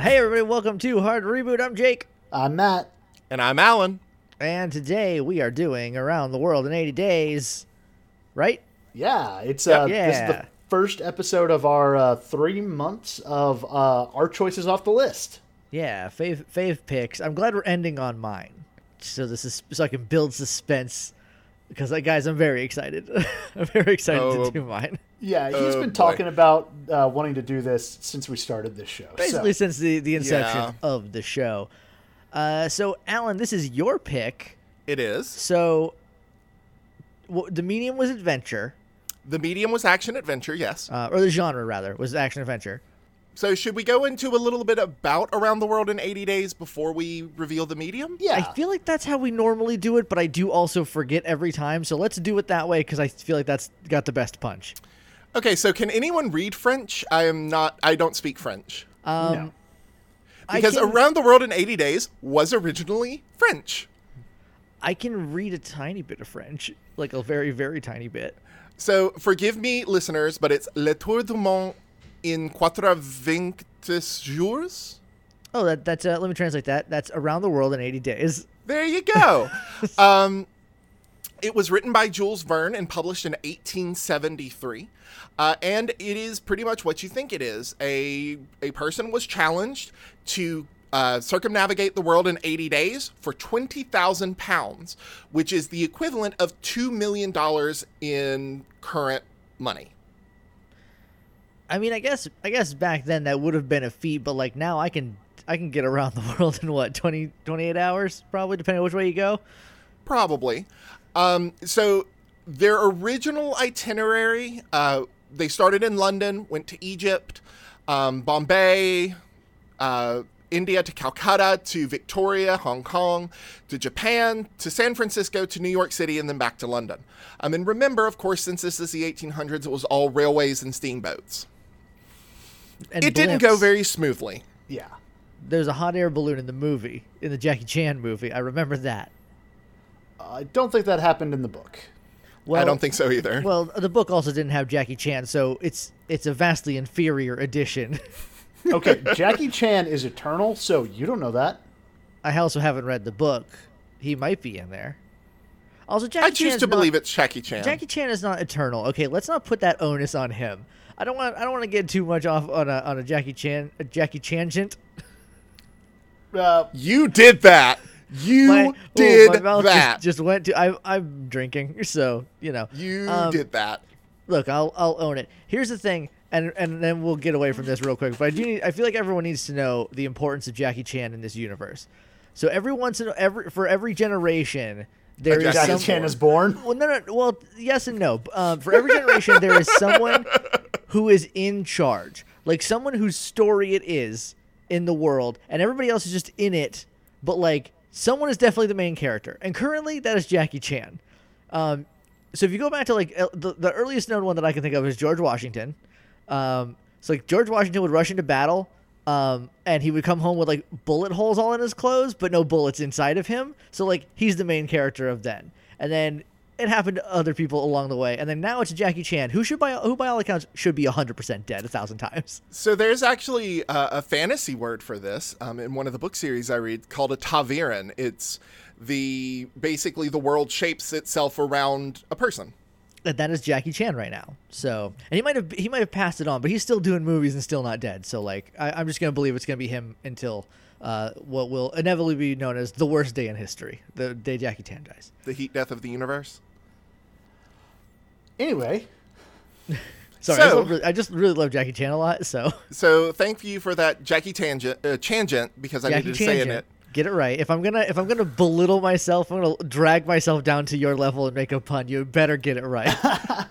Hey everybody, welcome to Hard Reboot. I'm Jake, I'm Matt. And I'm Alan. and today we are doing Around the World in 80 Days. Right? Yeah, it's uh, Yep. this is the first episode of our uh, three months of uh, our choices off the list. Yeah, fave fave picks. I'm glad we're ending on mine, so this is so I can build suspense. Because, like, guys, I'm very excited. I'm very excited Oh. to do mine. Yeah, he's Oh, been boy. talking about uh, wanting to do this since we started this show. Basically, so, since the the inception Yeah. of the show. Uh, so, Alan, this is your pick. It is. So, w- the medium was adventure, The medium was action adventure, yes. uh, or the genre rather was action adventure. So should we go into a little bit about Around the World in 80 Days before we reveal the medium? yeah, I feel like that's how we normally do it, but I do also forget every time. So let's do it that way because I feel like that's got the best punch. Okay, so can anyone read French? I am not I don't speak French. Um, No. Because can, Around the World in 80 Days was originally French. I can read a tiny bit of French, like a very very tiny bit. So forgive me, listeners, but it's Le Tour du Monde in quatre vingt jours. Oh, that that's uh, let me translate that. That's around the world in 80 days. There you go. um, it was written by Jules Verne and published in 1873. Uh, and it is pretty much what you think it is. A, a person was challenged to uh, circumnavigate the world in 80 days for 20,000 pounds, which is the equivalent of $2 million in current money. I mean, I guess I guess back then that would have been a feat, but like now I can I can get around the world in what 20 28 hours probably depending on which way you go. Probably. Um, so their original itinerary, uh, they started in London, went to Egypt, um, Bombay, uh, India to Calcutta to Victoria, Hong Kong, to Japan, to San Francisco, to New York City, and then back to London. Um, and remember, of course, since this is the 1800s, it was all railways and steamboats. And it didn't go very smoothly. yeah. There's a hot air balloon in the movie, in the Jackie Chan movie. I remember that. I don't think that happened in the book. Well, I don't think so either. Well, the book also didn't have Jackie Chan, so it's it's a vastly inferior edition. Okay, Jackie Chan is eternal, so you don't know that. I also haven't read the book. He might be in there. Also, Jackie I choose Chan's to not- believe it's Jackie Chan. Jackie Chan is not eternal. Okay, let's not put that onus on him. I don't want I don't want to get too much off on a on a Jackie Chan a Jackie Changent. Uh, You did that. You My- did my mouth that. Just, just went to I I'm drinking, so you know. you Um, did that. look, I'll I'll own it. Here's the thing, and and then we'll get away from this real quick. But I do need, I feel like everyone needs to know the importance of Jackie Chan in this universe. So every once in every for every generation, there is Jackie. Chan is born. Well, no, no. Well, yes and no. Um, for every generation, there is someone who is in charge, like someone whose story it is in the world, and everybody else is just in it. But like, someone is definitely the main character, and currently that is Jackie Chan. Um, so if you go back to like the, the earliest known one that I can think of is George Washington. Um, so like George Washington would rush into battle, um, and he would come home with like bullet holes all in his clothes, but no bullets inside of him. So like he's the main character of then. And then it happened to other people along the way, and then now it's Jackie Chan, who should by who by all accounts should be hundred percent dead a thousand times. So there's actually uh, a fantasy word for this um, in one of the book series I read called a ta'veren. It's the basically the world shapes itself around a person. And that is Jackie Chan right now. So, and he might have he might have passed it on, but he's still doing movies and still not dead. So, like, I, I'm just gonna believe it's gonna be him until uh, what will inevitably be known as the worst day in history, the day Jackie Chan dies. The heat death of the universe. Anyway, Sorry, I, just So- really- I just really love Jackie Chan a lot. So, So thank you for that Jackie tangent, uh, tangent because I Jackie needed to say in it. Get it right. If I'm gonna if I'm gonna belittle myself, I'm gonna drag myself down to your level and make a pun. You better get it right.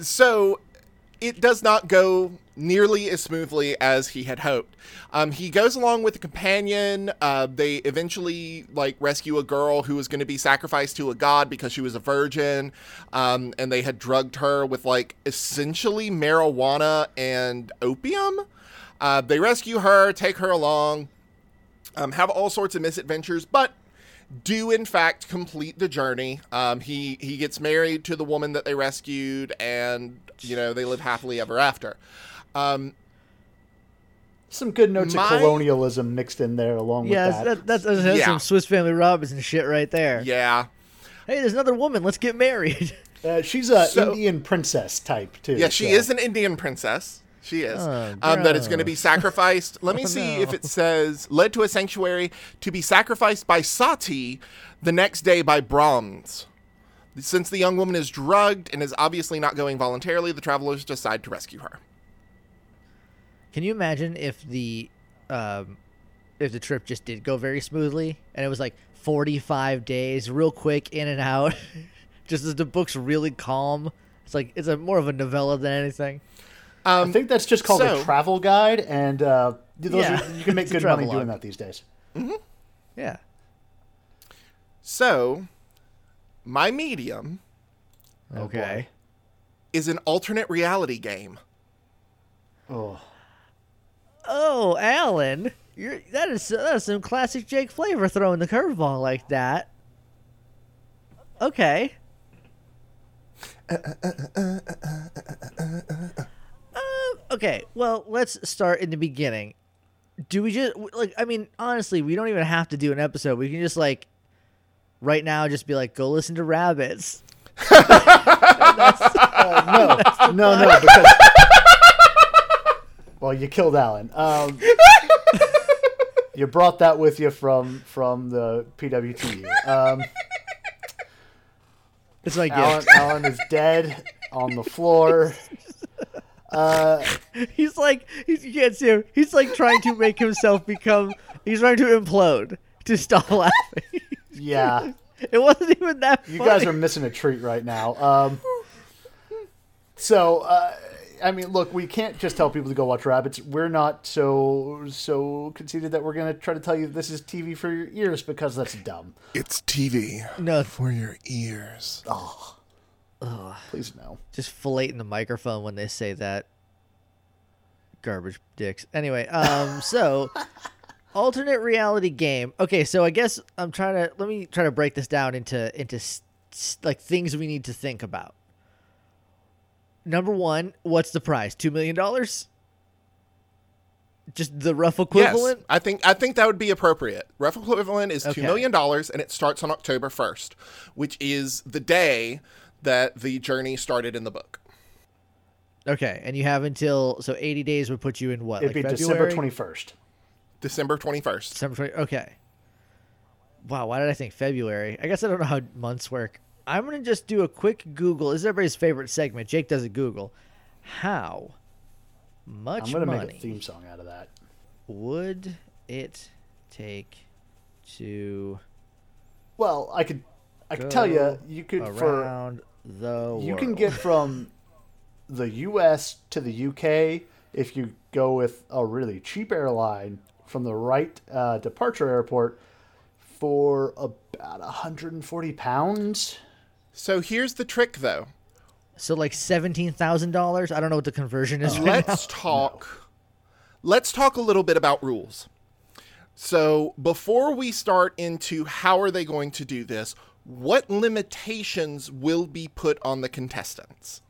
So it does not go nearly as smoothly as he had hoped. Um, he goes along with a companion. Uh, they eventually like rescue a girl who was going to be sacrificed to a god because she was a virgin, um, and they had drugged her with like essentially marijuana and opium. Uh, they rescue her, take her along. Um, have all sorts of misadventures, but do in fact complete the journey. Um, he he gets married to the woman that they rescued, and you know they live happily ever after. Um, Some good notes My- of colonialism mixed in there along Yeah, with that. that, that's, that's, that's Yeah. some Swiss Family Robinson shit right there. yeah, Hey, there's another woman. Let's get married. Uh, she's a So- Indian princess type too. yeah, she so- is an Indian princess. She is. Oh, um, that is going to be sacrificed. Let me Oh, see no. if it says led to a sanctuary to be sacrificed by Sati the next day by Brahms. Since the young woman is drugged and is obviously not going voluntarily, the travelers decide to rescue her. Can you imagine if the um, if the trip just did go very smoothly and it was like 45 days, real quick in and out, just as the book's really calm. It's like it's a more of a novella than anything. I think that's just called so- a travel guide, and uh, those Yeah, are, you can make good money travelogue. doing that these days. Yeah. So, my medium Okay. is an alternate reality game. Oh, Oh, Alan, you're that is that is some classic Jake flavor throwing the curveball like that. Okay. Um, okay, well, let's start in the beginning. Do we just like? I mean, honestly, we don't even have to do an episode. We can just like, right now, just be like, go listen to rabbits. Uh, no, no, no, because well, you killed Alan. Um, you brought that with you from from the PWTU. Um, It's my Alan, gift. Alan is dead on the floor. Uh, He's like, he's, you can't see him. He's like trying to make himself become. He's trying to implode to stop laughing. yeah, It wasn't even that. you guys are missing a treat right now. Um, so, uh, I mean, look, we can't just tell people to go watch rabbits. We're not so so conceited that we're going to try to tell you this is TV for your ears because that's dumb. It's TV no, for your ears. Please no. just filleting the microphone when they say that. Garbage dicks. Anyway, um, so alternate reality game. Okay, so I guess I'm trying to let me try to break this down into into s- s- like things we need to think about. Number one, what's the prize? Two million dollars. Just the rough equivalent. Yes, I think I think that would be appropriate. Rough equivalent is Okay. two million dollars, and it starts on October first, which is the day that the journey started in the book. Okay, and you have until so 80 days would put you in what? It'd like be February? December 21st. December twenty first. December 20. Okay. Wow, why did I think February? I guess I don't know how months work. I'm going to just do a quick Google. This is everybody's favorite segment. Jake does a Google. How much I'm going to money make a theme song out of that. would it take to Well, I could I could tell you you could for around the you can get from the US to the UK if you go with a really cheap airline from the right uh, departure airport for about 140 pounds. So here's the trick, though. so like $17,000? I don't know what the conversion is right. Let's talk. Let's talk a little bit about rules. So before we start into how are they going to do this, what limitations will be put on the contestants?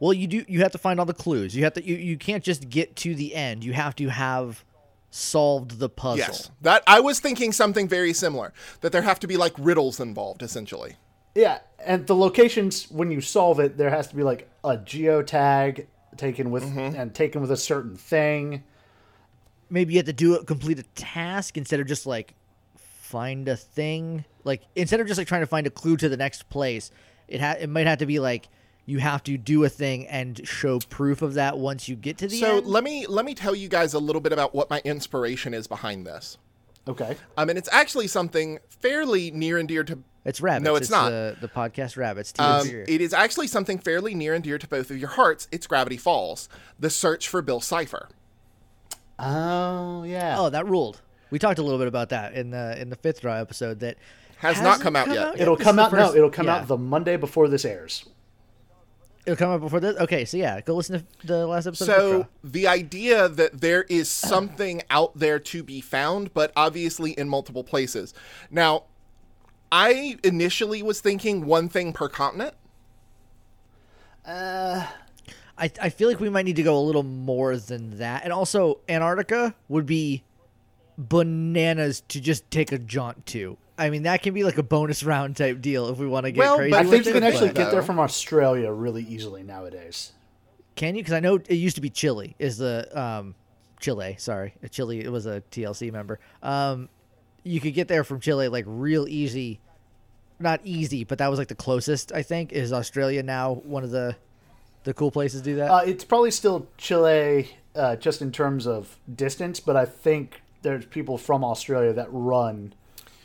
Well, you do. You have to find all the clues. You have to. You, you can't just get to the end. You have to have solved the puzzle. Yes, that I was thinking something very similar. That there have to be like riddles involved, essentially. Yeah, and the locations when you solve it, there has to be like a geotag taken with mm-hmm. and taken with a certain thing. Maybe you have to do it, complete a task instead of just like find a thing. Like instead of just like trying to find a clue to the next place, it ha- it might have to be like you have to do a thing and show proof of that once you get to the So end. let me let me tell you guys a little bit about what my inspiration is behind this. Okay. Um, and it's actually something fairly near and dear to it's rabbits. No, it's not. The, the podcast rabbits. Tea Um, it is actually something fairly near and dear to both of your hearts. It's Gravity Falls, the search for Bill Cipher. Oh yeah. oh, that ruled. We talked a little bit about that in the in the fifth draw episode. That Has not hasn't come out yet. it'll This come out first- no, it'll come yeah. out the Monday before this airs. It'll come out before this. Okay, so yeah, go listen to the last episode. So Fitra. the idea that there is something out there to be found, but obviously in multiple places. Now, I initially was thinking one thing per continent. Uh, I I feel like we might need to go a little more than that, and also Antarctica would be bananas to just take a jaunt to. I mean, that can be like a bonus round type deal if we want to get Well, crazy. but I think you can actually get there from Australia really easily nowadays. Can you? Because I know it used to be Chile. Is the um, Chile? Sorry, Chile. It was a TLC member. Um, you could get there from Chile like real easy. Not easy, but that was like the closest. I think is Australia now one of the the cool places to do that. Uh, it's probably still Chile, uh, just in terms of distance, but I think there's people from Australia that run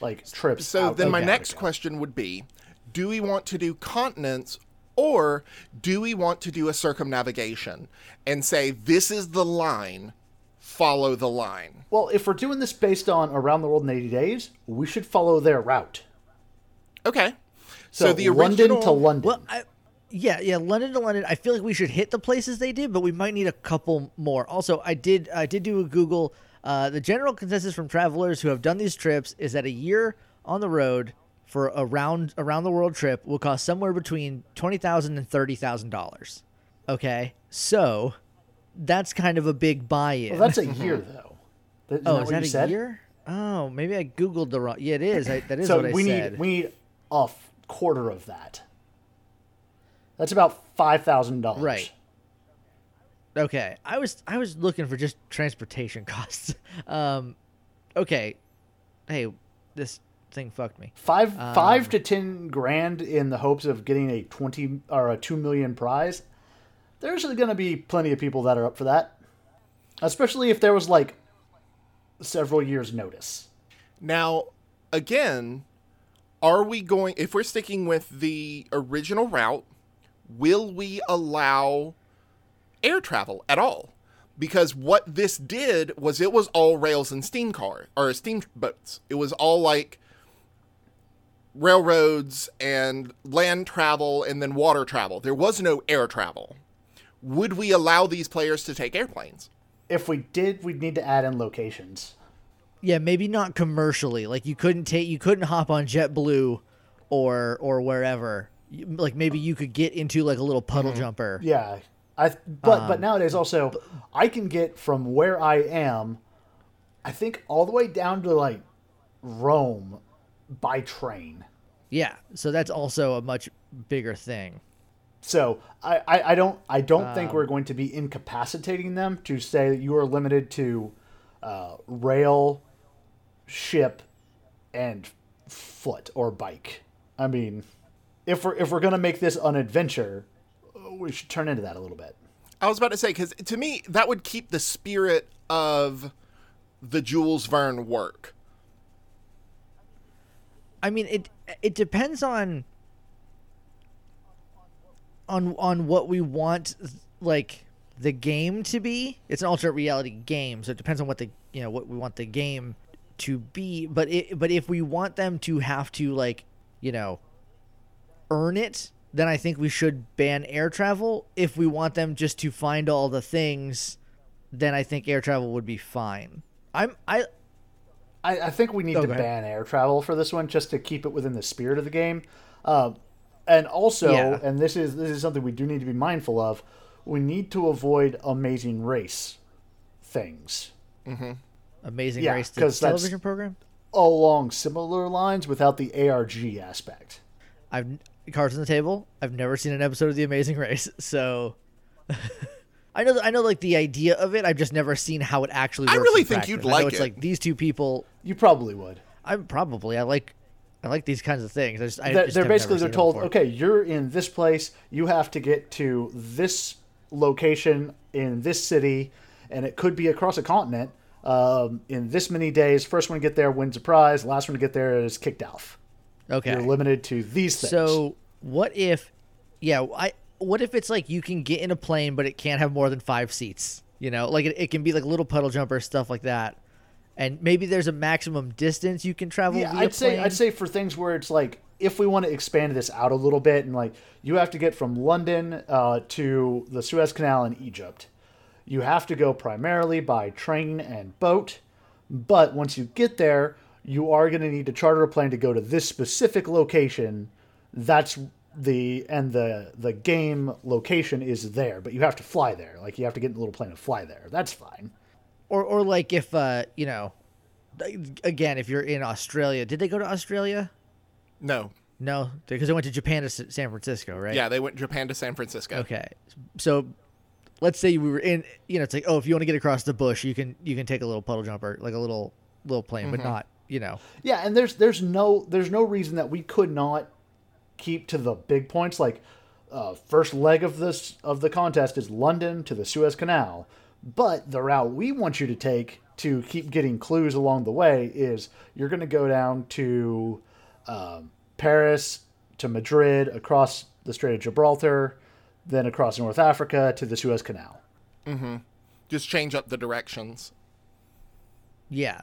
like trips. So out then of my next question would be do we want to do continents or do we want to do a circumnavigation and say this is the line, follow the line? Well, if we're doing this based on around the world in 80 days, we should follow their route. Okay. So, So, the London original to London. Well, I, yeah, yeah, London to London. I feel like we should hit the places they did, but we might need a couple more. Also, I did I did do a Google. Uh, the general consensus from travelers who have done these trips is that a year on the road for a round around the world trip will cost somewhere between twenty thousand and thirty thousand dollars. Okay, so that's kind of a big buy-in. well, that's a year though. Isn't oh, that is that a said? year? Oh, maybe I googled the wrong. Yeah, it is. I, that is So what I we said. need we need a quarter of that. That's about five thousand dollars. Right. Okay, I was I was looking for just transportation costs. Um, okay, hey, this thing fucked me. Five Um, five to ten grand in the hopes of getting a twenty or a two million prize. There's going to be plenty of people that are up for that, especially if there was like several years notice. Now, again, are we going, if we're sticking with the original route, will we allow air travel at all? Because what this did was it was all rails and steam car or steam boats. It was all like railroads and land travel and then water travel. There was no air travel. Would we allow these players to take airplanes? If we did, we'd need to add in locations. Yeah, maybe not commercially. Like you couldn't take you couldn't hop on JetBlue or or wherever. Like maybe you could get into like a little puddle mm-hmm. jumper. Yeah, I but Um, but nowadays also I can get from where I am, I think all the way down to like Rome by train. Yeah, so that's also a much bigger thing. So I, I, I don't I don't Um, think we're going to be incapacitating them to say that you are limited to uh, rail, ship, and foot or bike. I mean, if we're if we're gonna make this an adventure, we should turn into that a little bit. I was about to say because to me that would keep the spirit of the Jules Verne work. I mean, it it depends on on on what we want like the game to be. It's an alternate reality game, so it depends on what the you know what we want the game to be. But it but if we want them to have to like you know earn it, then I think we should ban air travel. If we want them just to find all the things, then I think air travel would be fine. I'm I I, I think we need Oh, to ban air travel for this one just to keep it within the spirit of the game. Um, and also, Yeah. and this is this is something we do need to be mindful of. We need to avoid amazing race things Amazing Yeah, Race the 'cause that's- television program. along similar lines without the ARG aspect. I've cards on the table. I've never seen an episode of The Amazing Race, so I know I know like the idea of it. I've just never seen how it actually. Works. I really in think practice. you'd I know like it's it. like these two people. You probably would. I'm probably I like I like these kinds of things. I just I They're, just they're basically they're told, okay, you're in this place. You have to get to this location in this city, and it could be across a continent. Um, in this many days, first one to get there wins a prize. Last one to get there is kicked off. Okay, You're limited to these things. so what if? Yeah, I. What if it's like you can get in a plane, but it can't have more than five seats? You know, like it, it can be like little puddle jumper stuff like that, and maybe there's a maximum distance you can travel. yeah, I'd say plane. I'd say for things where it's like if we want to expand this out a little bit, and like you have to get from London uh, to the Suez Canal in Egypt, you have to go primarily by train and boat. But once you get there, you are going to need to charter a plane to go to this specific location. That's the and the the game location is there, but you have to fly there. Like you have to get in a little plane and fly there. That's fine. Or or like if uh you know, again if you're in Australia, did they go to Australia? No. No, because they went to Japan to San Francisco, right? Yeah, they went Japan to San Francisco. Okay, so let's say we were in, you know, it's like, oh, if you want to get across the bush, you can you can take a little puddle jumper, like a little little plane, but not, you know, Yeah, and there's there's no there's no reason that we could not keep to the big points. Like uh, first leg of this of the contest is London to the Suez Canal, but the route we want you to take to keep getting clues along the way is you're going to go down to um, Paris to Madrid across the Strait of Gibraltar, then across North Africa to the Suez Canal. Mm-hmm. Just change up the directions. yeah,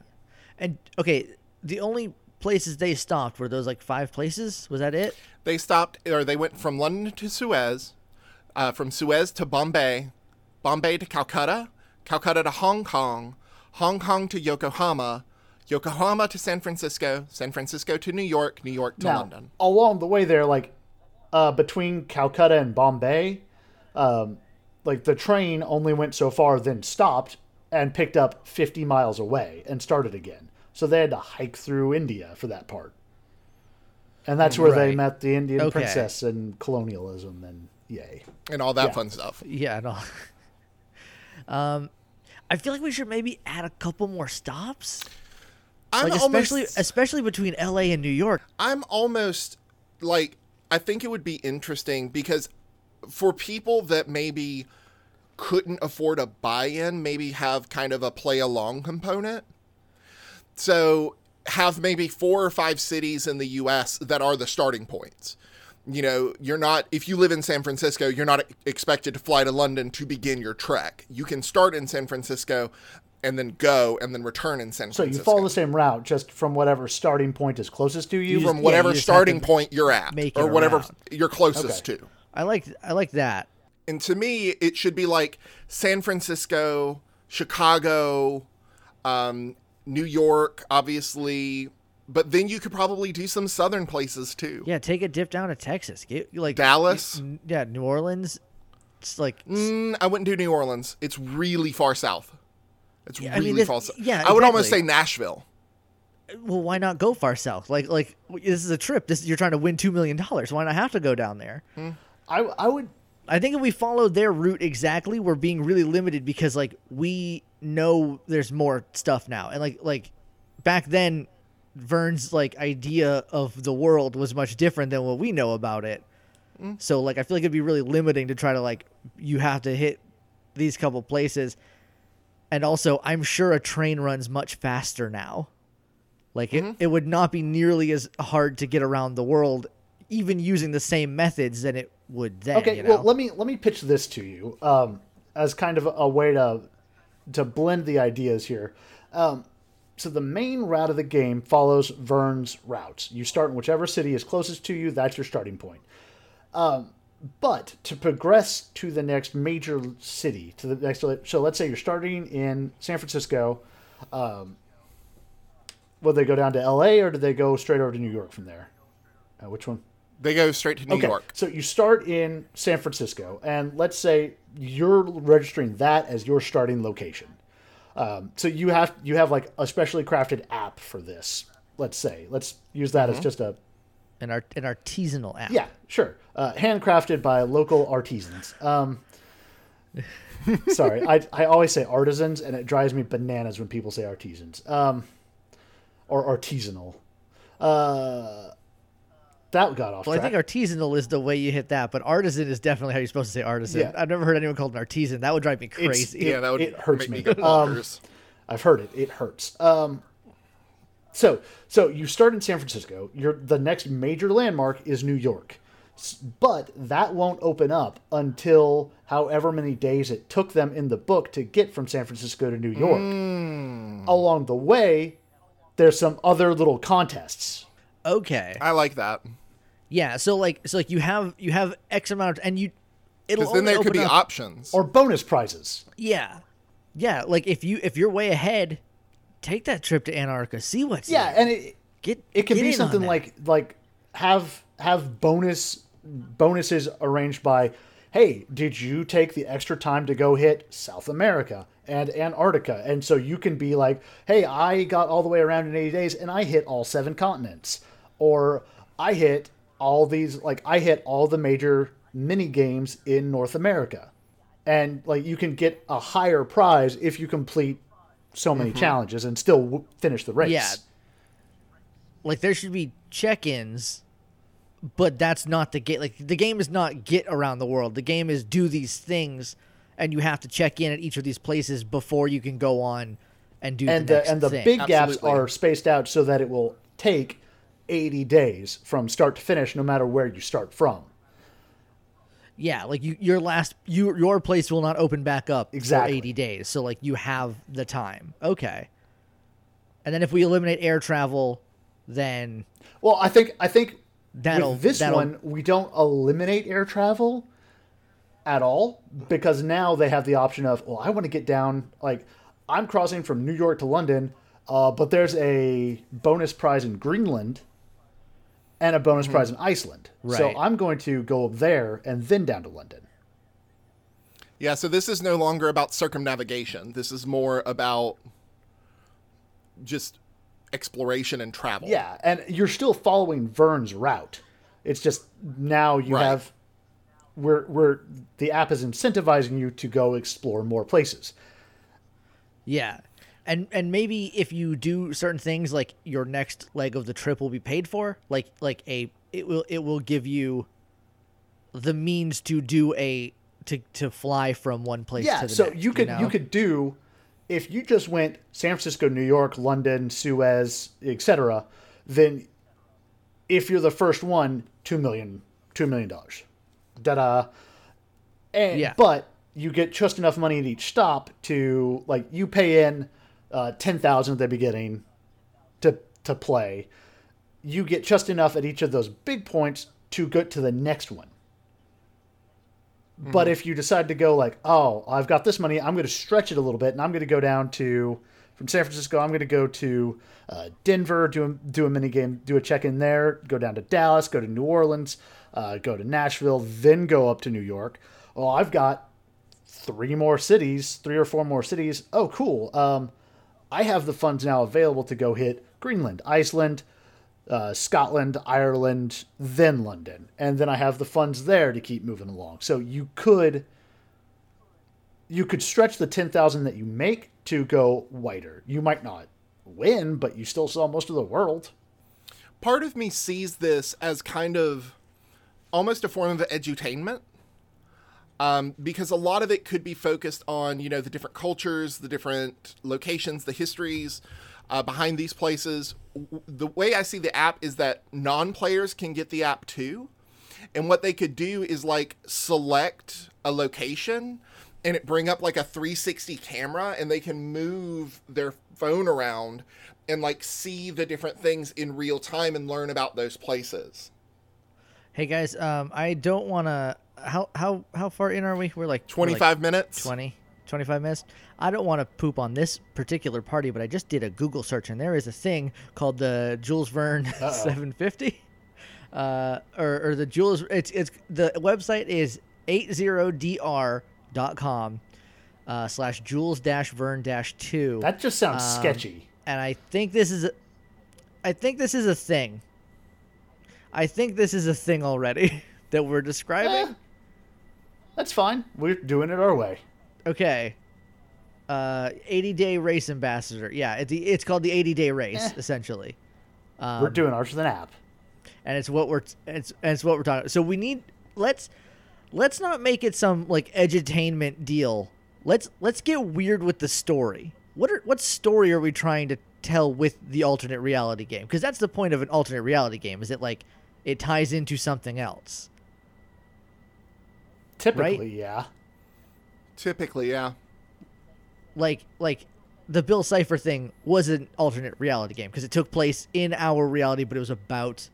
and okay, the only places they stopped were those like five places. Was that it? They stopped, or they went from London to Suez, uh, from Suez to Bombay, Bombay to Calcutta, Calcutta to Hong Kong, Hong Kong to Yokohama, Yokohama to San Francisco, San Francisco to New York, New York to now, London. along the way there, like uh, between Calcutta and Bombay, um, like the train only went so far, then stopped and picked up 50 miles away and started again. So they had to hike through India for that part. And that's where they met the Indian Okay. princess and colonialism and yay. And all that Yeah. fun stuff. Yeah, no. um, I feel like we should maybe add a couple more stops, I'm like especially almost, especially between L.A. and New York. I'm almost like I think it would be interesting because for people that maybe couldn't afford a buy-in, maybe have kind of a play along component. So have maybe four or five cities in the US that are the starting points. You know, you're not if you live in San Francisco, you're not expected to fly to London to begin your trek. You can start in San Francisco and then go and then return in San So Francisco. So you follow the same route, just from whatever starting point is closest to you. just- from yeah, whatever you starting point you're at make or whatever around. you're closest Okay. to. I like I like that. And to me, it should be like San Francisco, Chicago, um, New York, obviously. But then you could probably do some southern places too. Yeah, take a dip down to Texas. Get like Dallas? n- Yeah, New Orleans. It's like Mm, I wouldn't do New Orleans. It's really far south. It's Yeah, I mean, really this- far south. yeah, I would almost say. Nashville. well, why not go far south? Like like this is a trip. This you're trying to win two million dollars. Why not have to go down there? I, I would I think if we follow their route exactly, we're being really limited because like we know there's more stuff now, and like like back then, Verne's like idea of the world was much different than what we know about it. Mm. So like I feel like it'd be really limiting to try to like you have to hit these couple places, and also I'm sure a train runs much faster now. Like it, mm-hmm. it would not be nearly as hard to get around the world, even using the same methods than it would then. Okay, you know? well, let me let me pitch this to you um, as kind of a way to to blend the ideas here. Um, so the main route of the game follows Verne's routes. You start in whichever city is closest to you. That's your starting point. Um, but to progress to the next major city, to the next, so let's say you're starting in San Francisco. Um, will they go down to L.A. or do they go straight over to New York from there? Uh, which one? They go straight to New okay. York. So you start in San Francisco, and let's say you're registering that as your starting location. Um, so you have you have like a specially crafted app for this. Let's say let's use that as just a an art an artisanal app. yeah sure uh, handcrafted by local artisans. Um, sorry, I I always say artisans, and it drives me bananas when people say artisans um, or artisanal. Uh, that got off Well, I think artisanal is the way you hit that, but artisan is definitely how you're supposed to say artisan. Yeah. I've never heard anyone called an artisan. That would drive me crazy. Yeah, that would it hurts make me. me Um. I've heard it. It hurts. Um, so so you start in San Francisco. Your the next major landmark is New York, but that won't open up until however many days it took them in the book to get from San Francisco to New York. Along the way, there's some other little contests. Okay. I like that. Yeah, so like so like you have you have X amount of, and you it'll Because then only there could be up- options. Or bonus prizes. Yeah. Yeah, like if you if you're way ahead, take that trip to Antarctica, see what's Yeah, there. and it get it can get be something like like have have bonus bonuses arranged by hey did you take the extra time to go hit south america and antarctica and so you can be like hey i got all the way around in 80 days and i hit all seven continents or i hit all these like i hit all the major mini games in north america and like you can get a higher prize if you complete so many mm-hmm. challenges and still w- finish the race Yeah. like there should be check-ins, but that's not the game. Like the game is not get around the world. The game is do these things, and you have to check in at each of these places before you can go on and do and the the next and the thing. big gaps are spaced out so that it will take 80 days from start to finish no matter where you start from Yeah, like you, your last, you, your place will not open back up Exactly. for eighty days. So like you have the time. Okay. And then if we eliminate air travel, then well i think i think That'll- with this that'll- one we don't eliminate air travel at all because now they have the option of well i want to get down like i'm crossing from new york to london uh, but there's a bonus prize in greenland and a bonus prize in iceland so Mm-hmm. I'm going to go up there and then down to london Yeah, so this is no longer about circumnavigation. This is more about just exploration and travel. Yeah, and you're still following Verne's route. It's just now you Right. have where where the app is incentivizing you to go explore more places. yeah. And and maybe if you do certain things, like your next leg of the trip will be paid for. Like like a it will it will give you the means to do a to to fly from one place Yeah, to the so next. you could you, know? could do if you just went San Francisco, New York, London, Suez, etc. Then if you're the first one, two million two million dollars. Da da. And Yeah. but you get just enough money at each stop to like you pay in uh, ten thousand at the beginning to to play. You get just enough at each of those big points to go to the next one. But if you decide to go like, oh, I've got this money, I'm going to stretch it a little bit, and I'm going to go down to from San Francisco. I'm going to go to uh, Denver, do a, do a mini game, do a check in there, go down to Dallas, go to New Orleans, uh, go to Nashville, then go up to New York. Well, I've got three more cities, three or four more cities. Oh, cool. Um, I have the funds now available to go hit Greenland, Iceland, uh, Scotland, Ireland, then London, and then I have the funds there to keep moving along. So you could you could stretch the ten thousand that you make to go wider. You might not win, but you still saw most of the world. Part of me sees this as kind of almost a form of edutainment. Um, because a lot of it could be focused on, you know, the different cultures, the different locations, the histories uh, behind these places. The way I see the app is that non players can get the app too. And what they could do is like select a location and it bring up like a 360 camera and they can move their phone around and like see the different things in real time and learn about those places. Hey guys, um, I don't want to. How how how far in are we? We're like we're like 25 minutes. 20, 25 minutes. I don't want to poop on this particular party, but I just did a Google search and there is a thing called the Jules Verne 750. Uh, or, or the Jules, it's, it's, the website is 80dr.com uh, slash Jules dash Verne dash two. That just sounds Um, sketchy. and I think this is, a, I think this is a thing. I think this is a thing already that we're describing. Eh, that's fine. We're doing it our way. Okay. Uh, 80 day race ambassador. Yeah, it's the, it's called the 80 day race Eh. essentially. Um, We're doing ours with an app. and it's what we're it's it's what we're talking. about. So we need let's let's not make it some like edutainment deal. Let's let's get weird with the story. What are what story are we trying to tell with the alternate reality game? Because that's the point of an alternate reality game. Is it like it ties into something else? Typically, yeah. Typically, yeah. like like the Bill Cipher thing was an alternate reality game because it took place in our reality, but it was about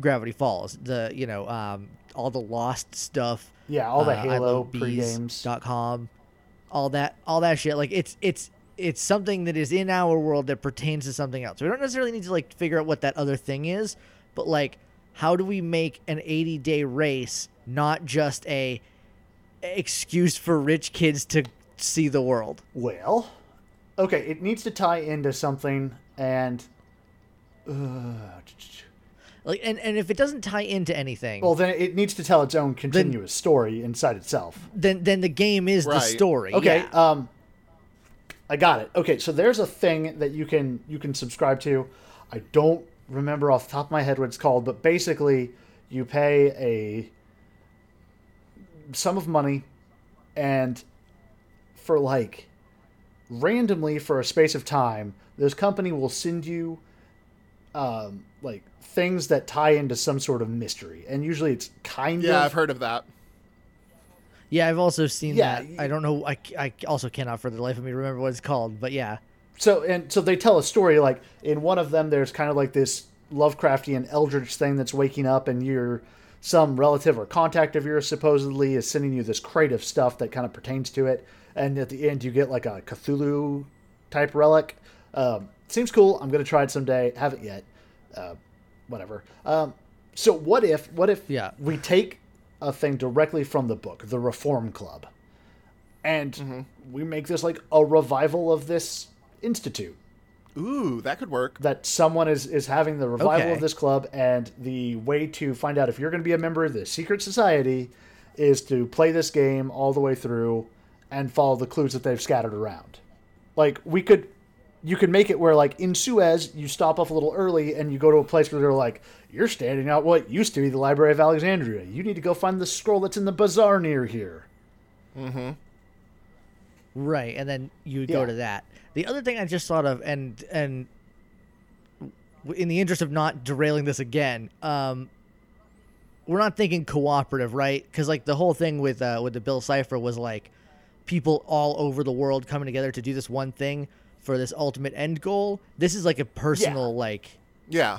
Gravity Falls. The you know um, all the Lost stuff. Yeah, all the uh, Halo pre-games. com, all that all that shit. Like it's it's it's something that is in our world that pertains to something else. We don't necessarily need to like figure out what that other thing is, but like how do we make an 80 day race not just a excuse for rich kids to see the world? Well, okay, it needs to tie into something, and uh, Like and, and if it doesn't tie into anything, well, then it needs to tell its own continuous story inside itself. then then the game is the story. Okay, yeah. um, I got it. Okay, so there's a thing that you can you can subscribe to. I don't remember off the top of my head what it's called, but basically, you pay a sum of money, and for like randomly for a space of time, this company will send you um, like things that tie into some sort of mystery, and usually it's kind Yeah, of yeah I've heard of that. Yeah, I've also seen Yeah, that. y- I don't know. I, I also cannot for the life of me remember what it's called, but yeah. so and so they tell a story like in one of them there's kind of like this lovecraftian eldritch thing that's waking up and you're some relative or contact of yours supposedly is sending you this crate of stuff that kind of pertains to it and at the end you get like a cthulhu type relic. Um, seems cool. I'm gonna try it someday. Haven't yet. Uh, whatever. Um, so what if what if Yeah. we take a thing directly from the book the reform club and Mm-hmm. we make this like a revival of this institute Ooh, that could work. that someone is is having the revival Okay. of this club and the way to find out if you're going to be a member of the secret society is to play this game all the way through and follow the clues that they've scattered around like we could you could make it where like in suez you stop off a little early and you go to a place where they're like you're standing out what used to be the library of alexandria you need to go find the scroll that's in the bazaar near here mm-hmm. Right, and then you would go to that. The other thing I just thought of, and and in the interest of not derailing this again, um, we're not thinking cooperative, right? Because like the whole thing with uh, with the Bill Cipher was like people all over the world coming together to do this one thing for this ultimate end goal. This is like a personal like Yeah.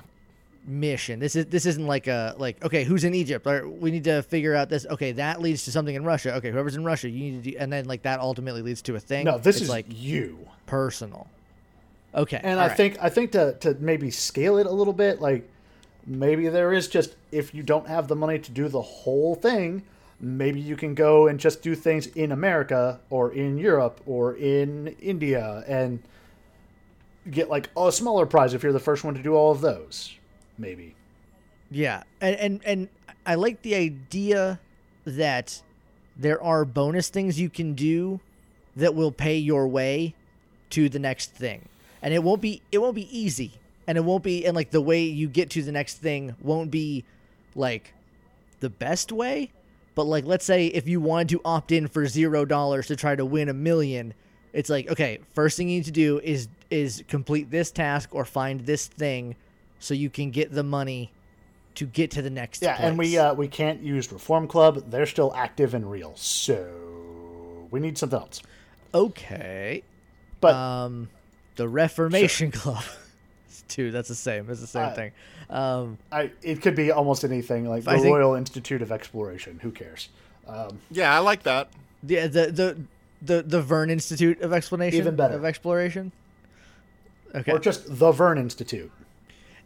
Mission. This is this isn't like a like okay, who's in Egypt? Or we need to figure out this. Okay, that leads to something in Russia. Okay, whoever's in Russia, you need to do, and then like that ultimately leads to a thing. no this It's is like you personal. Okay, And I right. think I think to to maybe scale it a little bit, like maybe there is just if you don't have the money to do the whole thing, maybe you can go and just do things in America or in Europe or in India and get like a smaller prize if you're the first one to do all of those. Maybe. Yeah, and and and I like the idea that there are bonus things you can do that will pay your way to the next thing, and it won't be it won't be easy, and it won't be and like the way you get to the next thing won't be like the best way, but like let's say if you wanted to opt in for zero dollars to try to win a million, it's like okay, first thing you need to do is is complete this task or find this thing so you can get the money to get to the next Yeah, and we uh, we can't use Reform Club. They're still active and real, so we need something else. okay But um the reformation club it's two that's the same it's the same Uh, thing um I, it could be almost anything like the think- Royal Institute of Exploration. Who cares? Um, Yeah, I like that. Yeah, the the the, the verne institute of explanation Even better. of exploration okay Or just the Verne Institute.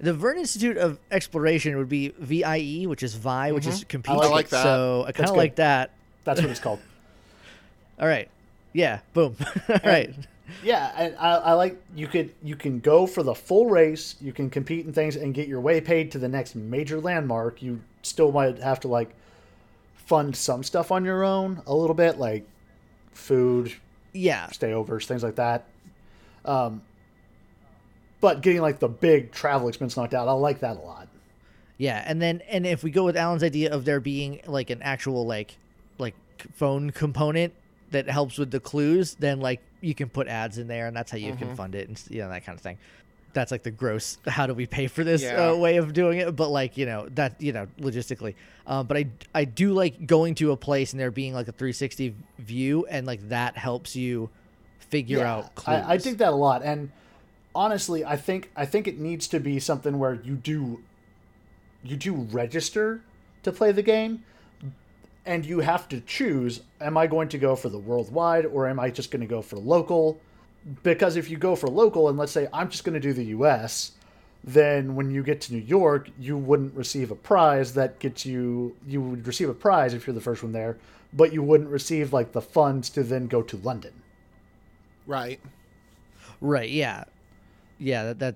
The verne institute of exploration would be vie which is vi which is compete Mm-hmm. I like that. so i kind of like that That's what it's called. all right yeah boom all right Yeah, and I, I like you could you can go for the full race. You can compete in things and get your way paid to the next major landmark. You still might have to like fund some stuff on your own a little bit, like food, yeah stayovers, things like that. Um, but getting like the big travel expense knocked out, I like that a lot. Yeah, and then and if we go with Alan's idea of there being like an actual like like phone component that helps with the clues, then like you can put ads in there, and that's how you can fund it, and you know that kind of thing. That's like the gross. How do we pay for this Yeah. uh, way of doing it? But like you know that you know logistically. Um, but I I do like going to a place and there being like a 360 view, and like that helps you figure out clues. I, I think that a lot, and honestly, I think I think it needs to be something where you do you do register to play the game, and you have to choose: Am I going to go for the worldwide, or am I just going to go for local? Because if you go for local, and let's say I'm just going to do the U.S., then when you get to New York, you wouldn't receive a prize that gets you. You would receive a prize if you're the first one there, but you wouldn't receive like the funds to then go to London. Right. Right. Yeah. Yeah. That, that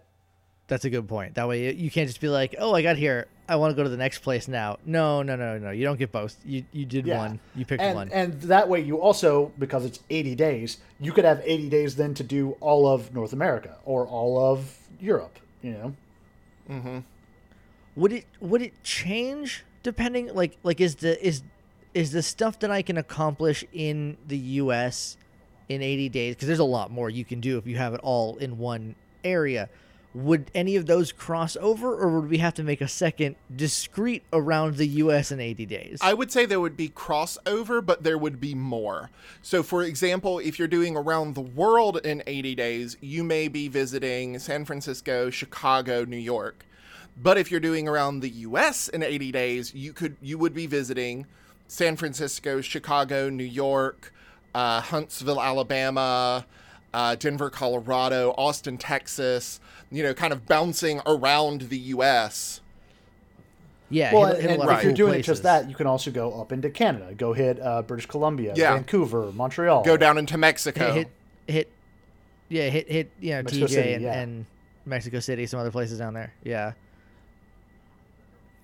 that's a good point. That way you can't just be like, oh, I got here. I want to go to the next place now. No, no, no, no. You don't get both. You you did Yeah. one. You picked and, one. And that way you also, because it's 80 days, you could have 80 days then to do all of North America or all of Europe, you know? Mm-hmm. would it would it change depending like like is the is is the stuff that I can accomplish in the US in 80 days because there's a lot more you can do if you have it all in one area would any of those cross over or would we have to make a second discrete around the US in 80 days I would say there would be crossover, but there would be more. So, for example, if you're doing around the world in 80 days, you may be visiting San Francisco, Chicago, New York. But if you're doing around the US in 80 days, you could you would be visiting San Francisco, Chicago, New York, uh, Huntsville, Alabama, uh, Denver, Colorado, Austin, Texas. You know, kind of bouncing around the U.S. yeah Well, hit- hit a and lot if of you're doing places. just that, you can also go up into Canada. Go hit uh, British Columbia, Yeah. Vancouver, Montreal. Go down into Mexico. hit, hit hit yeah hit hit you know Mexico TJ City, and, yeah. and Mexico City some other places down there yeah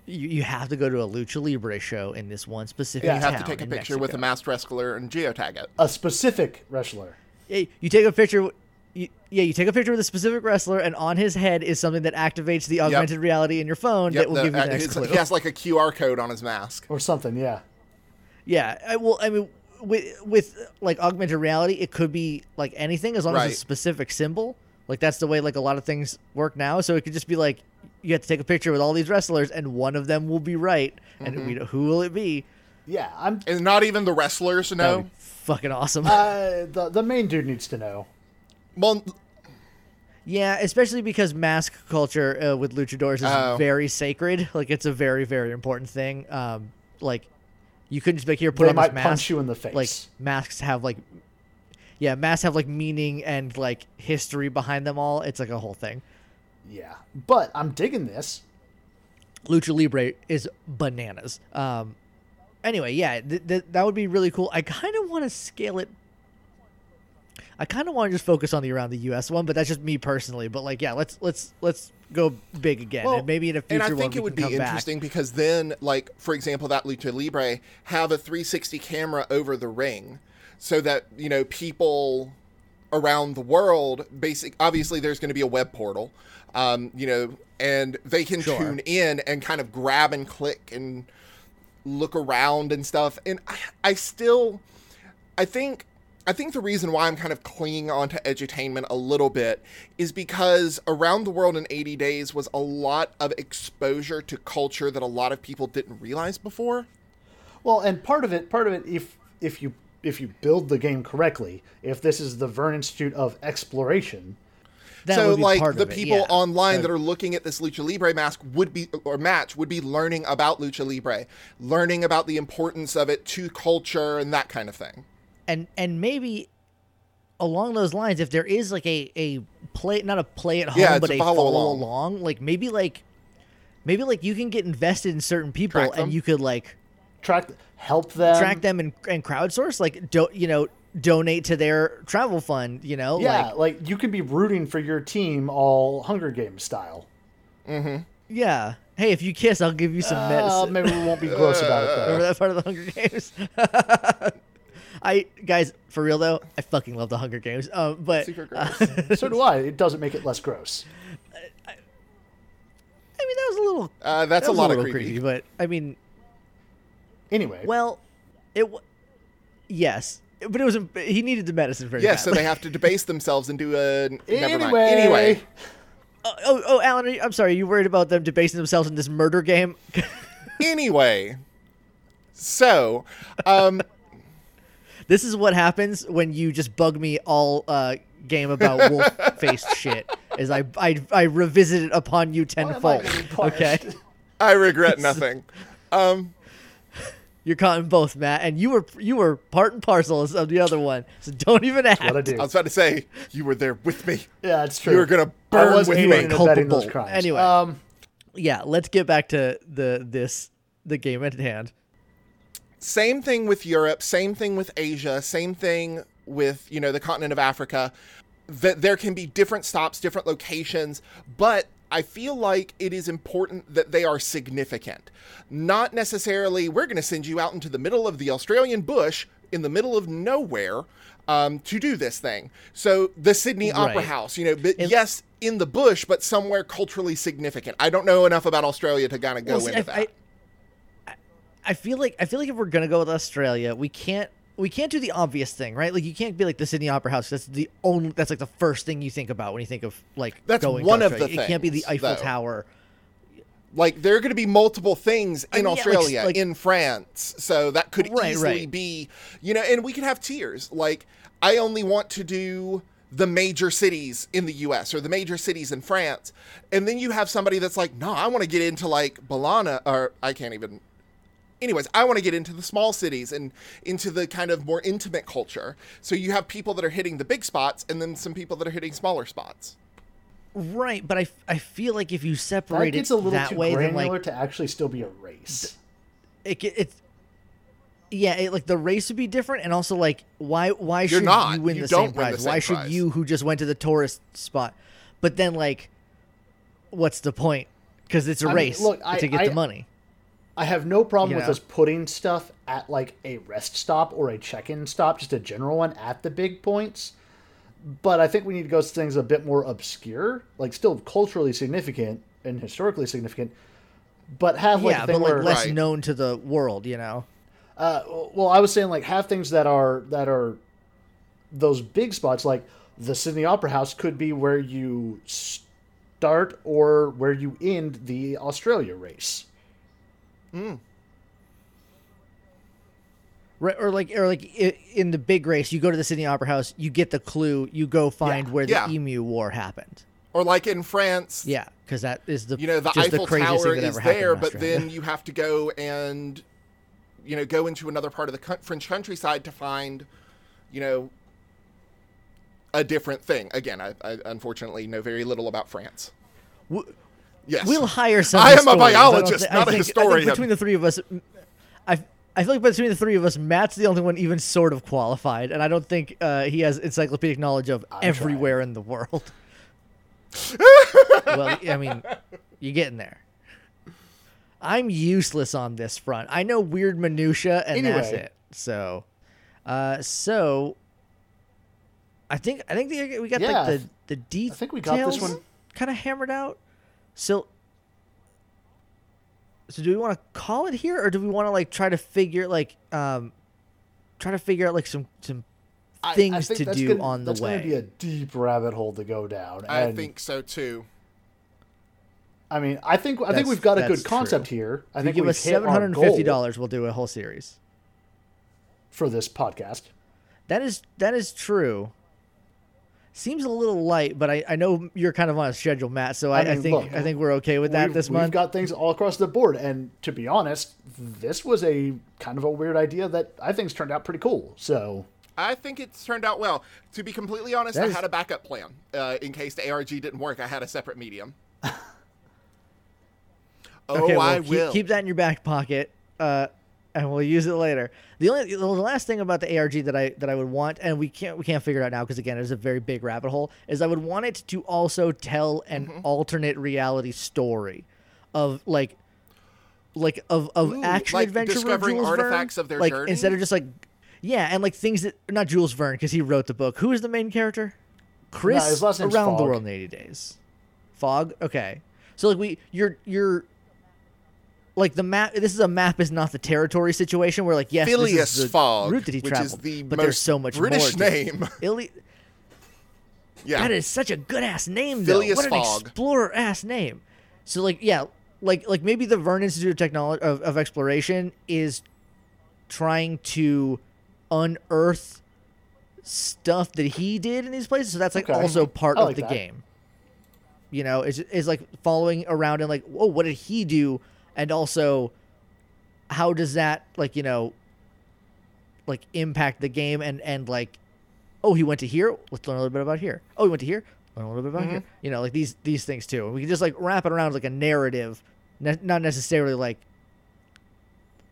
you, you have to go to a lucha libre show in this one specific Yeah. you have to take a in picture with a masked wrestler and geotag it. A specific wrestler. Yeah, you take a picture you, yeah you take a picture with a specific wrestler and on his head is something that activates the augmented reality in your phone Yep, that will the- give you uh, the next his- clue he has like a QR code on his mask. Or something, yeah. Yeah, I, well, I mean, with with like augmented reality, it could be like anything as long as it's a specific symbol. Like that's the way like a lot of things work now. So it could just be like you have to take a picture with all these wrestlers, and one of them will be right, and Mm-hmm. we know who will it be? Yeah, I'm. And not even the wrestlers That know. Would be fucking awesome. Uh, the the main dude needs to know. Well, yeah, especially because mask culture uh, with luchadors is Oh. very sacred. Like it's a very very important thing. Um, like you couldn't just be like here put They on might this mask. punch you in the face. like masks have like yeah masks have like meaning and like history behind them all it's like a whole thing Yeah, but I'm digging this. lucha libre is bananas um anyway yeah th- th- that would be really cool i kind of want to scale it i kind of want to just focus on the around the us one but that's just me personally but like yeah let's let's let's go big again and maybe in a future. and I think one it would be come back. interesting because then, like for example, that lucha libre have a 360 camera over the ring, so that you know people around the world. Basic, obviously, there's going to be a web portal, um, you know, and they can Sure. tune in and kind of grab and click and look around and stuff. And I, I still, I think I think the reason why I'm kind of clinging on to edutainment a little bit is because Around the World in 80 Days was a lot of exposure to culture that a lot of people didn't realize before. Well, and part of it, part of it, if if you if you build the game correctly, if this is the Verne Institute of Exploration, that so would be like part the of it, people yeah. online So- that are looking at this lucha libre mask would be or match would be learning about lucha libre learning about the importance of it to culture and that kind of thing and and maybe along those lines if there is like a a play not a play at home Yeah, but a a follow follow, along. along. like maybe like maybe like you can get invested in certain people Track them. and you could like track help them, track them and, and crowdsource like don't you know donate to their travel fund you know Yeah, like like, you could be rooting for your team all Hunger Games style. yeah. Hey if you kiss i'll give you some Uh, medicine. maybe we won't be gross about it remember that part of the hunger games? I guys for real though i fucking love the hunger games um but Super uh, so do I. It doesn't make it less gross. i mean that was a little uh, that's that a was lot of little creepy, but i mean Anyway, Well, it w- yes, but it was a, he needed the medicine very yes so they have to debase themselves and do a never mind anyway, anyway oh, oh, oh, Alan, are you- I'm sorry. You worried about them debasing themselves in this murder game? anyway so um this is what happens when you just bug me all uh, game about wolf faced shit. Is I, I I revisit it upon you Why I tenfold. Okay. I regret nothing. Um, You're caught in both, Matt, and you were you were part and parcel of the other one. So don't even act. What I do. I was about to say you were there with me. Yeah, it's true. You were gonna I burn was with aiding me. and abetting those Culpable. crimes. Anyway. um, Yeah, let's get back to the this the game at hand. Same thing with Europe, same thing with Asia, same thing with, you know, the continent of Africa. That there can be different stops, different locations, but I feel like it is important that they are significant. Not necessarily, we're going to send you out into the middle of the Australian bush in the middle of nowhere um, to do this thing. So the Sydney Opera Right. House, you know, but And- yes, in the bush, but somewhere culturally significant. I don't know enough about Australia to kind of go Well, see, into I, that. I, I feel like I feel like if we're gonna go with Australia, we can't we can't do the obvious thing, right? Like you can't be like the Sydney Opera House. That's the only that's like the first thing you think about when you think of like That's going. to one of the Australia. It can't be the Eiffel though. Tower. like there are going to be multiple things in mean, yeah, like- Australia, like- in France, so that could Right, easily right. be, you know, and we could have tiers. Like I only want to do the major cities in the U.S. or the major cities in France, and then you have somebody that's like, no, I want to get into like Bologna, or I can't even. Anyways, I want to get into the small cities and into the kind of more intimate culture. So you have people that are hitting the big spots, and then some people that are hitting smaller spots. Right, but I, I feel like if you that separate gets it a little that too way, then granular like to actually still be a race. it ge- it's yeah, it, like the race would be different, and also like why why should not. you win You the same win the prize? why same should prize. you who just went to the tourist spot? But then like, what's the point? Because it's a I mean, race look, I- to get I- the money. I have no problem You with know? us putting stuff at like a rest stop or a check-in stop, just a general one at the big points. But I think we need to go to things a bit more obscure, like still culturally significant and historically significant, but have like yeah, a but thing like where less Right. known to the world, you know. Uh, well, I was saying like have things that are that are those big spots, like the Sydney Opera House, could be where you start or where you end the Australia race. Right, or like, or like in the big race, you go to the Sydney Opera House, you get the clue, you go find Yeah. where the Yeah. Emu War happened. Or like in France, Yeah, because that is the you know the Eiffel the Tower is there, but then you have to go and you know go into another part of the French countryside to find you know a different thing. Again, I, I unfortunately know very little about France. W- Yes, We'll hire some. I am a historians. I don't biologist, I not a think- think historian. between the three of us, I I feel like between the three of us, Matt's the only one even sort of qualified, and I don't think uh, he has encyclopedic knowledge of everywhere in the world. well, I mean, you're getting there. I'm useless on this front. I know weird minutia, and that's it. So, uh, so I think I think the, we got Yeah, like the the details. I think we got this one. kind of hammered out. So, so do we want to call it here, or do we want to like try to figure like um, try to figure out like some some I- I things to do gonna- on the that's way? going to be a deep rabbit hole to go down. I and, think so too. I mean, I think I That's- think we've got a good concept true. here. I If you think give we've us seven hundred and fifty dollars, we'll do a whole series. for this podcast. That is that is true. Seems a little light, but I, I know you're kind of on a schedule, Matt. So I, I, I think look, I think we're okay with that we've, this we've got things all across the board, and to be honest, this was a kind of a weird idea that I think's turned out pretty cool. So I think it's turned out well. To be completely honest, That I is- had a backup plan uh, in case the ARG didn't work. I had a separate medium. oh, okay, well, I keep, will. keep that in your back pocket, uh, and we'll use it later. The only the last thing about the ARG that I that I would want, and we can't we can't figure it out now because again, it's a very big rabbit hole. Is I would want it to also tell an Mm-hmm. alternate reality story of like. Like of, of Ooh, action like adventure with discovering Jules artifacts Verne. of their like journey? instead of just like yeah and like things that not Jules Verne because he wrote the book who is the main character Chris his last name's around the world in 80 days Fogg okay so like we you're you're like the map this is a map is not the territory situation where like yes this is the Fogg, route that he which traveled is the but most there's so much British more to it. name. Ili- yeah. that is such a good ass name though Phileas what an Fogg. explorer ass name so like yeah like like maybe the Verne Institute of Technology of, of Exploration is trying to unearth stuff that he did in these places so that's like Okay. also part I of like the that. game you know is is like following around and like oh what did he do and also how does that like you know like impact the game and and like oh he went to here let's learn a little bit about here. Oh he went to here learn a little bit about here. Mm-hmm. You know like these these things too. We can just like wrap it around like a narrative. Ne- not necessarily like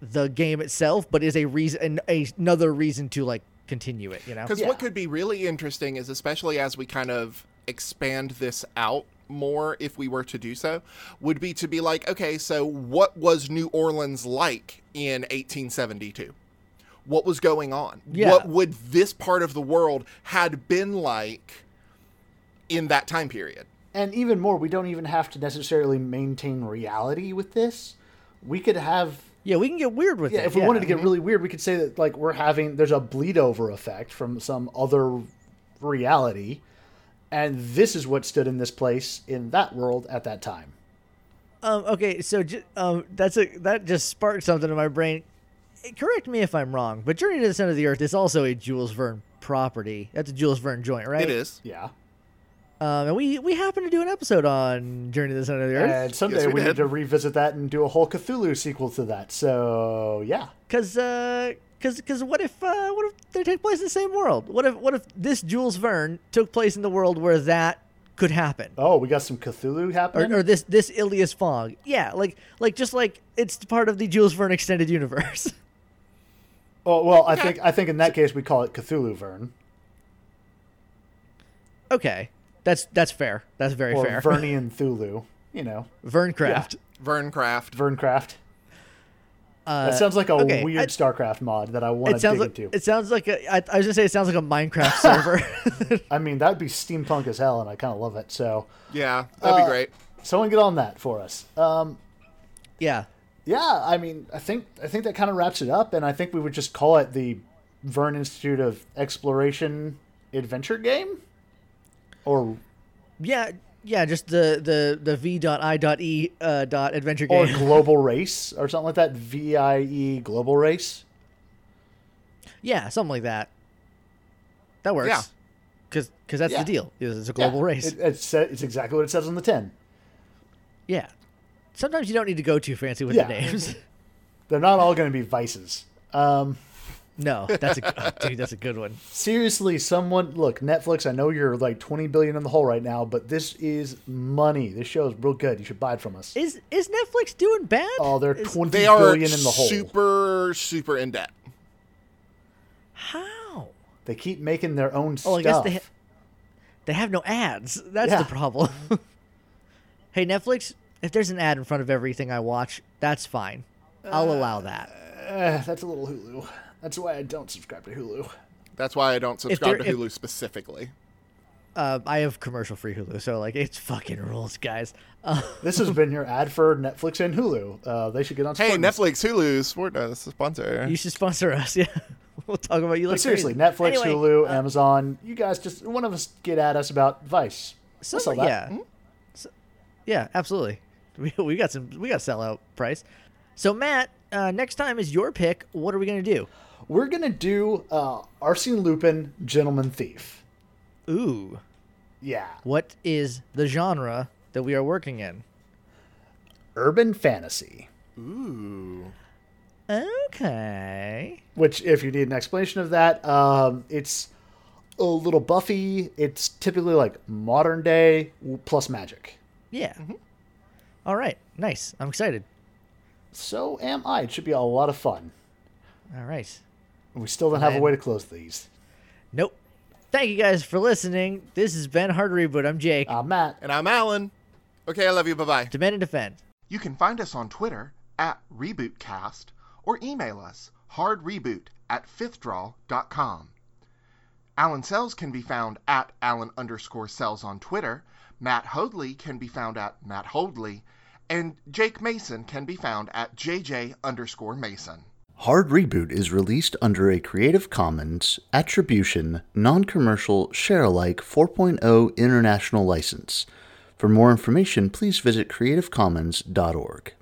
the game itself but is a reason an, a, another reason to like continue it you know? Because Yeah. what could be really interesting is, especially as we kind of expand this out more, if we were to do so, would be to be like, okay, so what was New Orleans like in 1872? What was going on? Yeah. What would this part of the world had been like in that time period? And even more, we don't even have to necessarily maintain reality with this. We could have yeah we can get weird with yeah, it if we wanted to get really weird, we could say that like we're having there's a bleed over effect from some other reality, and this is what stood in this place in that world at that time. Um, okay, so ju- um, that's a that just sparked something in my brain. Correct me if I'm wrong, but Journey to the Center of the Earth is also a Jules Verne property. That's a Jules Verne joint, right? It is. Yeah, Um, and we we happen to do an episode on Journey to the Center of the Earth and someday Yes, we we, need to revisit that and do a whole Cthulhu sequel to that. So yeah, because uh, cause, cause what if uh, what if they take place in the same world? What if what if this Jules Verne took place in the world where that could happen? oh, we got some Cthulhu happening. or this this Phileas Fogg. yeah, like like just like it's part of the Jules Verne extended universe. oh well, I think I think in that case we call it Cthulhu Verne. okay, that's that's fair. That's very or fair. Vernian Cthulhu. You know, Verncraft. Verncraft. Verncraft. Uh, That sounds like a okay, weird I- StarCraft mod that I want it to sounds dig like into. it sounds like a. I, I was gonna say it sounds like a Minecraft server. I mean, that'd be steampunk as hell, and I kind of love it. So, Yeah, that'd Uh, be great. someone get on that for us. Um, yeah, yeah, I mean, I think I think that kind of wraps it up, and I think we would just call it the Verne Institute of Exploration Adventure Game, or yeah, yeah. Just the the the V dot I dot E uh, dot adventure game or. Global Race or something like that. V I E Global Race. yeah, something like that. That works. Yeah. Because that's Yeah. the deal. It's a global Yeah, race. It, it's, it's exactly what it says on the tin. yeah. Sometimes you don't need to go too fancy with Yeah. the names. They're not all going to be vices. Um, no, that's a oh, dude. That's a good one. seriously, someone look Netflix. I know you're like 20 billion in the hole right now, but this is money. This show is real good. You should buy it from us. Is is Netflix doing bad? Oh, they're Is- twenty They billion are in the hole. super, super in debt. how? They keep making their own Oh, I stuff. guess they ha- they have no ads. That's Yeah. the problem. hey Netflix, if there's an ad in front of everything I watch, that's fine. I'll allow that. Eh, that's a little Hulu. That's why I don't subscribe to Hulu. That's why I don't subscribe there- to if- Hulu specifically. Uh, I have commercial free Hulu, so like it's fucking rules, guys. Uh, This has been your ad for Netflix and Hulu. Uh, they should get on. Hey, supporting us. Netflix, Hulu, support us, sponsor. you should sponsor us. Yeah, we'll talk about you. But Like seriously, crazy. Netflix, Anyway, Hulu, uh, Amazon. You guys just one of us get at us about Vice. We'll Some, sell that. yeah, So- yeah, absolutely. We, we got some. We got sellout price. So Matt, uh, next time is your pick. What are we gonna do? We're gonna do uh, Arsene Lupin, Gentleman Thief. Ooh, Yeah, what is the genre that we are working in? urban fantasy. Ooh. Okay. Which, if you need an explanation of that, um, it's a little Buffy. It's typically like modern day plus magic. Yeah. All right. Nice. I'm excited. So am I. It should be a lot of fun. All right. We still don't have a way to close these. Nope. Thank you guys for listening. This has been Hard Reboot. I'm Jake. I'm Matt, And I'm Alan. Okay, I love you. Bye bye. Demand and defend. You can find us on Twitter at RebootCast or email us hardreboot at fifthdraw.com. Alan Sells can be found at Alan underscore Sells on Twitter. Matt Hoadley can be found at Matt Hoadley. And Jake Mason can be found at JJ underscore Mason. Hard Reboot is released under a Creative Commons Attribution Non Commercial Sharealike 4.0 International License. For more information, please visit creativecommons.org.